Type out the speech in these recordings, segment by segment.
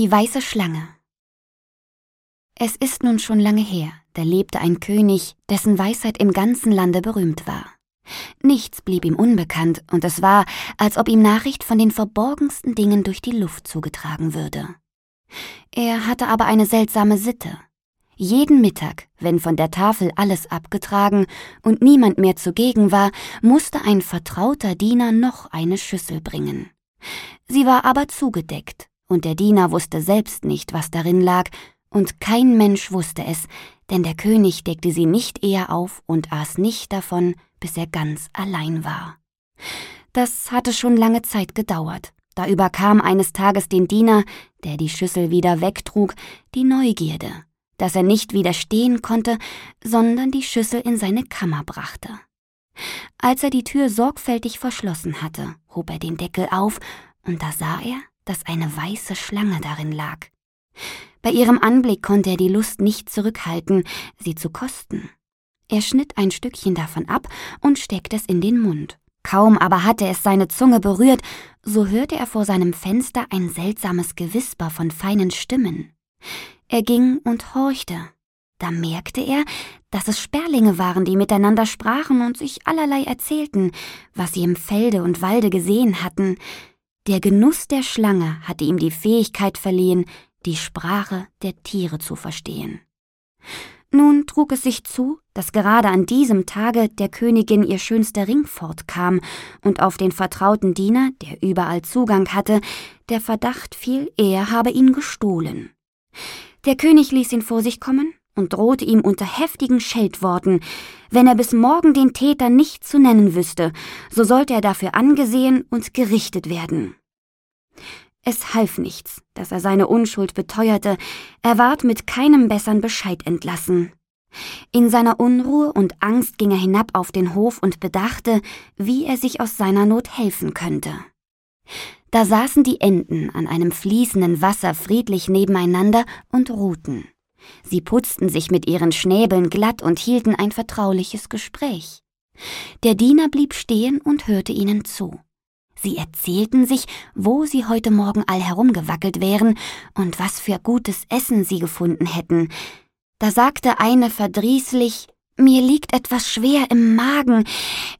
Die weiße Schlange Es ist nun schon lange her, da lebte ein König, dessen Weisheit im ganzen Lande berühmt war. Nichts blieb ihm unbekannt, und es war, als ob ihm Nachricht von den verborgensten Dingen durch die Luft zugetragen würde. Er hatte aber eine seltsame Sitte. Jeden Mittag, wenn von der Tafel alles abgetragen und niemand mehr zugegen war, musste ein vertrauter Diener noch eine Schüssel bringen. Sie war aber zugedeckt, und der Diener wusste selbst nicht, was darin lag, und kein Mensch wusste es, denn der König deckte sie nicht eher auf und aß nicht davon, bis er ganz allein war. Das hatte schon lange Zeit gedauert. Da überkam eines Tages den Diener, der die Schüssel wieder wegtrug, die Neugierde, dass er nicht widerstehen konnte, sondern die Schüssel in seine Kammer brachte. Als er die Tür sorgfältig verschlossen hatte, hob er den Deckel auf, und da sah er, dass eine weiße Schlange darin lag. Bei ihrem Anblick konnte er die Lust nicht zurückhalten, sie zu kosten. Er schnitt ein Stückchen davon ab und steckte es in den Mund. Kaum aber hatte es seine Zunge berührt, so hörte er vor seinem Fenster ein seltsames Gewisper von feinen Stimmen. Er ging und horchte. Da merkte er, dass es Sperlinge waren, die miteinander sprachen und sich allerlei erzählten, was sie im Felde und Walde gesehen hatten. Der Genuss der Schlange hatte ihm die Fähigkeit verliehen, die Sprache der Tiere zu verstehen. Nun trug es sich zu, dass gerade an diesem Tage der Königin ihr schönster Ring fortkam und auf den vertrauten Diener, der überall Zugang hatte, der Verdacht fiel, er habe ihn gestohlen. Der König ließ ihn vor sich kommen und drohte ihm unter heftigen Scheldworten, wenn er bis morgen den Täter nicht zu nennen wüsste, so sollte er dafür angesehen und gerichtet werden. Es half nichts, dass er seine Unschuld beteuerte, er ward mit keinem bessern Bescheid entlassen. In seiner Unruhe und Angst ging er hinab auf den Hof und bedachte, wie er sich aus seiner Not helfen könnte. Da saßen die Enten an einem fließenden Wasser friedlich nebeneinander und ruhten. Sie putzten sich mit ihren Schnäbeln glatt und hielten ein vertrauliches Gespräch. Der Diener blieb stehen und hörte ihnen zu. Sie erzählten sich, wo sie heute Morgen all herumgewackelt wären und was für gutes Essen sie gefunden hätten. Da sagte eine verdrießlich, mir liegt etwas schwer im Magen.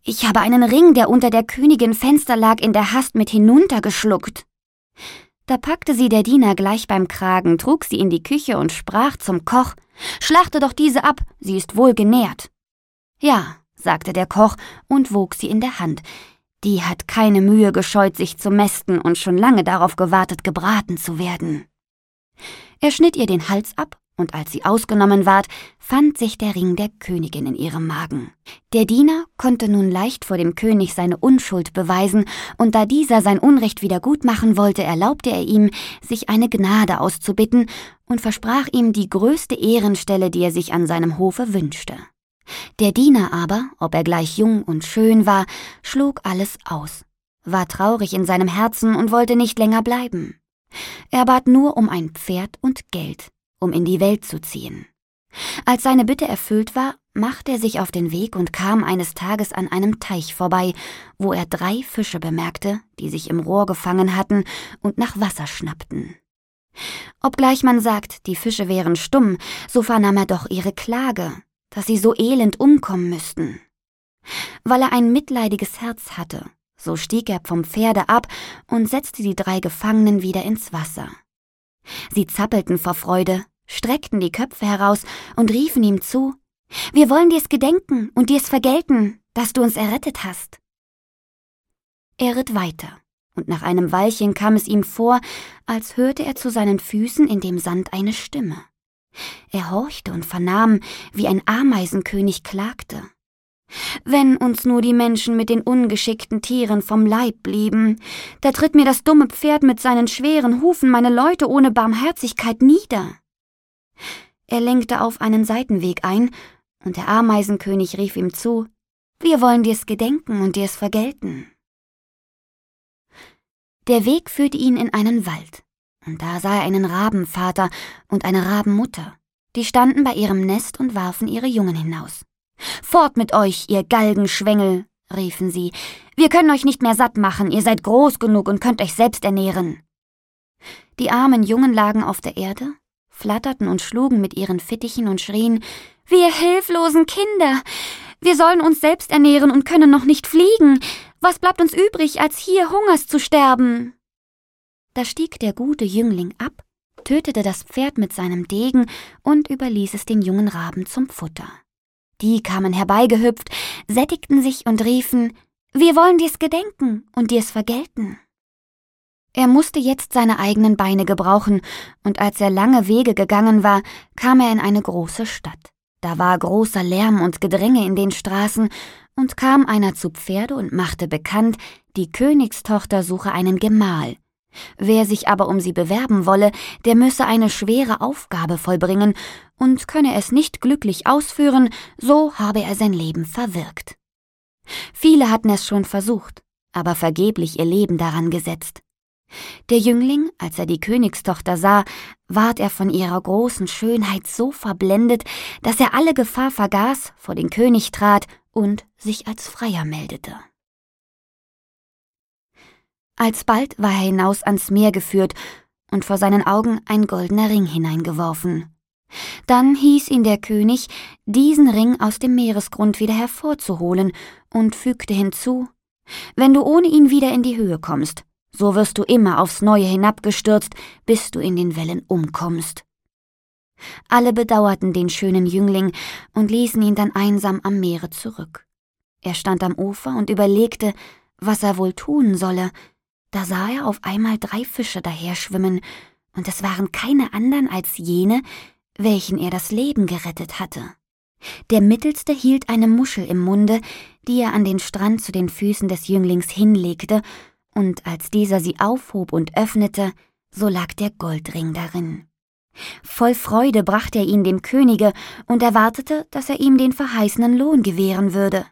Ich habe einen Ring, der unter der Königin Fenster lag, in der Hast mit hinuntergeschluckt. Da packte sie der Diener gleich beim Kragen, trug sie in die Küche und sprach zum Koch, Schlachte doch diese ab, sie ist wohl genährt. Ja, sagte der Koch und wog sie in der Hand. Die hat keine Mühe gescheut, sich zu mästen und schon lange darauf gewartet, gebraten zu werden. Er schnitt ihr den Hals ab, und als sie ausgenommen ward, fand sich der Ring der Königin in ihrem Magen. Der Diener konnte nun leicht vor dem König seine Unschuld beweisen, und da dieser sein Unrecht wieder gut machen wollte, erlaubte er ihm, sich eine Gnade auszubitten und versprach ihm die größte Ehrenstelle, die er sich an seinem Hofe wünschte. Der Diener aber, ob er gleich jung und schön war, schlug alles aus, war traurig in seinem Herzen und wollte nicht länger bleiben. Er bat nur um ein Pferd und Geld, um in die Welt zu ziehen. Als seine Bitte erfüllt war, machte er sich auf den Weg und kam eines Tages an einem Teich vorbei, wo er drei Fische bemerkte, die sich im Rohr gefangen hatten und nach Wasser schnappten. Obgleich man sagt, die Fische wären stumm, so vernahm er doch ihre Klage, dass sie so elend umkommen müssten. Weil er ein mitleidiges Herz hatte, so stieg er vom Pferde ab und setzte die drei Gefangenen wieder ins Wasser. Sie zappelten vor Freude, streckten die Köpfe heraus und riefen ihm zu Wir wollen dir's gedenken und dir's vergelten, dass du uns errettet hast. Er ritt weiter, und nach einem Weilchen kam es ihm vor, als hörte er zu seinen Füßen in dem Sand eine Stimme. Er horchte und vernahm, wie ein Ameisenkönig klagte. Wenn uns nur die Menschen mit den ungeschickten Tieren vom Leib blieben, da tritt mir das dumme Pferd mit seinen schweren Hufen meine Leute ohne Barmherzigkeit nieder. Er lenkte auf einen Seitenweg ein, und der Ameisenkönig rief ihm zu, wir wollen dir's gedenken und dir's vergelten. Der Weg führte ihn in einen Wald. Und da sah er einen Rabenvater und eine Rabenmutter. Die standen bei ihrem Nest und warfen ihre Jungen hinaus. Fort mit euch, ihr Galgenschwengel, riefen sie. Wir können euch nicht mehr satt machen, ihr seid groß genug und könnt euch selbst ernähren. Die armen Jungen lagen auf der Erde, flatterten und schlugen mit ihren Fittichen und schrien Wir hilflosen Kinder. Wir sollen uns selbst ernähren und können noch nicht fliegen. Was bleibt uns übrig, als hier Hungers zu sterben? Da stieg der gute Jüngling ab, tötete das Pferd mit seinem Degen und überließ es den jungen Raben zum Futter. Die kamen herbeigehüpft, sättigten sich und riefen Wir wollen dir's gedenken und dir's vergelten. Er musste jetzt seine eigenen Beine gebrauchen, und als er lange Wege gegangen war, kam er in eine große Stadt. Da war großer Lärm und Gedränge in den Straßen, und kam einer zu Pferde und machte bekannt, die Königstochter suche einen Gemahl. Wer sich aber um sie bewerben wolle, der müsse eine schwere Aufgabe vollbringen, und könne es nicht glücklich ausführen, so habe er sein Leben verwirkt. Viele hatten es schon versucht, aber vergeblich ihr Leben daran gesetzt. Der Jüngling, als er die Königstochter sah, ward er von ihrer großen Schönheit so verblendet, dass er alle Gefahr vergaß, vor den König trat und sich als Freier meldete. Alsbald war er hinaus ans Meer geführt und vor seinen Augen ein goldener Ring hineingeworfen. Dann hieß ihn der König, diesen Ring aus dem Meeresgrund wieder hervorzuholen und fügte hinzu, wenn du ohne ihn wieder in die Höhe kommst, so wirst du immer aufs Neue hinabgestürzt, bis du in den Wellen umkommst. Alle bedauerten den schönen Jüngling und ließen ihn dann einsam am Meere zurück. Er stand am Ufer und überlegte, was er wohl tun solle, da sah er auf einmal drei Fische daherschwimmen, und es waren keine anderen als jene, welchen er das Leben gerettet hatte. Der mittelste hielt eine Muschel im Munde, die er an den Strand zu den Füßen des Jünglings hinlegte, und als dieser sie aufhob und öffnete, so lag der Goldring darin. Voll Freude brachte er ihn dem Könige und erwartete, dass er ihm den verheißenen Lohn gewähren würde.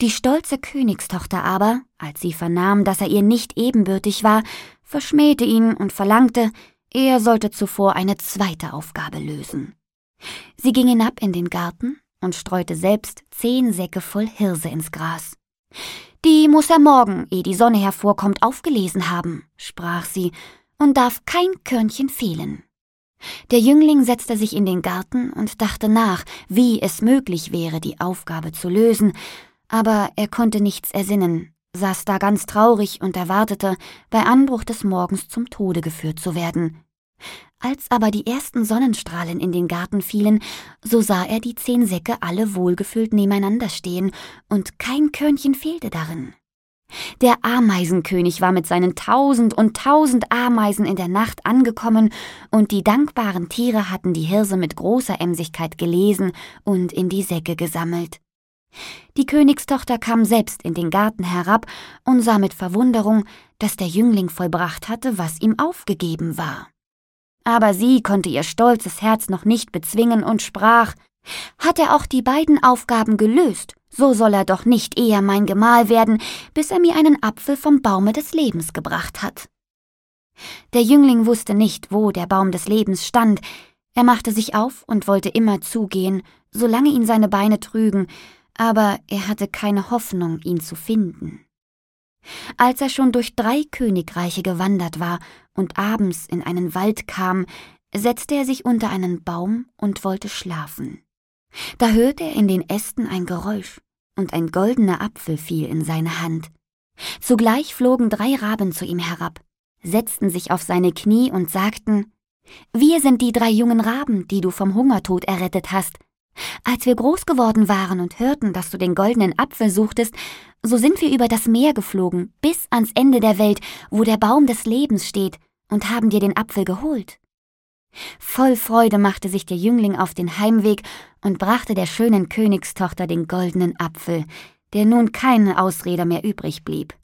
Die stolze Königstochter aber, als sie vernahm, dass er ihr nicht ebenbürtig war, verschmähte ihn und verlangte, er sollte zuvor eine zweite Aufgabe lösen. Sie ging hinab in den Garten und streute selbst zehn Säcke voll Hirse ins Gras. Die muss er morgen, ehe die Sonne hervorkommt, aufgelesen haben, sprach sie, und darf kein Körnchen fehlen. Der Jüngling setzte sich in den Garten und dachte nach, wie es möglich wäre, die Aufgabe zu lösen, aber er konnte nichts ersinnen, saß da ganz traurig und erwartete, bei Anbruch des Morgens zum Tode geführt zu werden. Als aber die ersten Sonnenstrahlen in den Garten fielen, so sah er die zehn Säcke alle wohlgefüllt nebeneinander stehen, und kein Körnchen fehlte darin. Der Ameisenkönig war mit seinen tausend und tausend Ameisen in der Nacht angekommen, und die dankbaren Tiere hatten die Hirse mit großer Emsigkeit gelesen und in die Säcke gesammelt. Die Königstochter kam selbst in den Garten herab und sah mit Verwunderung, dass der Jüngling vollbracht hatte, was ihm aufgegeben war. Aber sie konnte ihr stolzes Herz noch nicht bezwingen und sprach Hat er auch die beiden Aufgaben gelöst, so soll er doch nicht eher mein Gemahl werden, bis er mir einen Apfel vom Baume des Lebens gebracht hat. Der Jüngling wusste nicht, wo der Baum des Lebens stand, er machte sich auf und wollte immer zugehen, solange ihn seine Beine trügen, aber er hatte keine Hoffnung, ihn zu finden. Als er schon durch drei Königreiche gewandert war und abends in einen Wald kam, setzte er sich unter einen Baum und wollte schlafen. Da hörte er in den Ästen ein Geräusch, und ein goldener Apfel fiel in seine Hand. Zugleich flogen drei Raben zu ihm herab, setzten sich auf seine Knie und sagten Wir sind die drei jungen Raben, die du vom Hungertod errettet hast, als wir groß geworden waren und hörten, dass du den goldenen Apfel suchtest, so sind wir über das Meer geflogen, bis ans Ende der Welt, wo der Baum des Lebens steht, und haben dir den Apfel geholt. Voll Freude machte sich der Jüngling auf den Heimweg und brachte der schönen Königstochter den goldenen Apfel, der nun keine Ausrede mehr übrig blieb.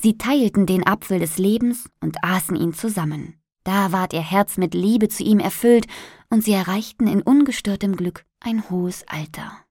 Sie teilten den Apfel des Lebens und aßen ihn zusammen. Da ward ihr Herz mit Liebe zu ihm erfüllt, und sie erreichten in ungestörtem Glück ein hohes Alter.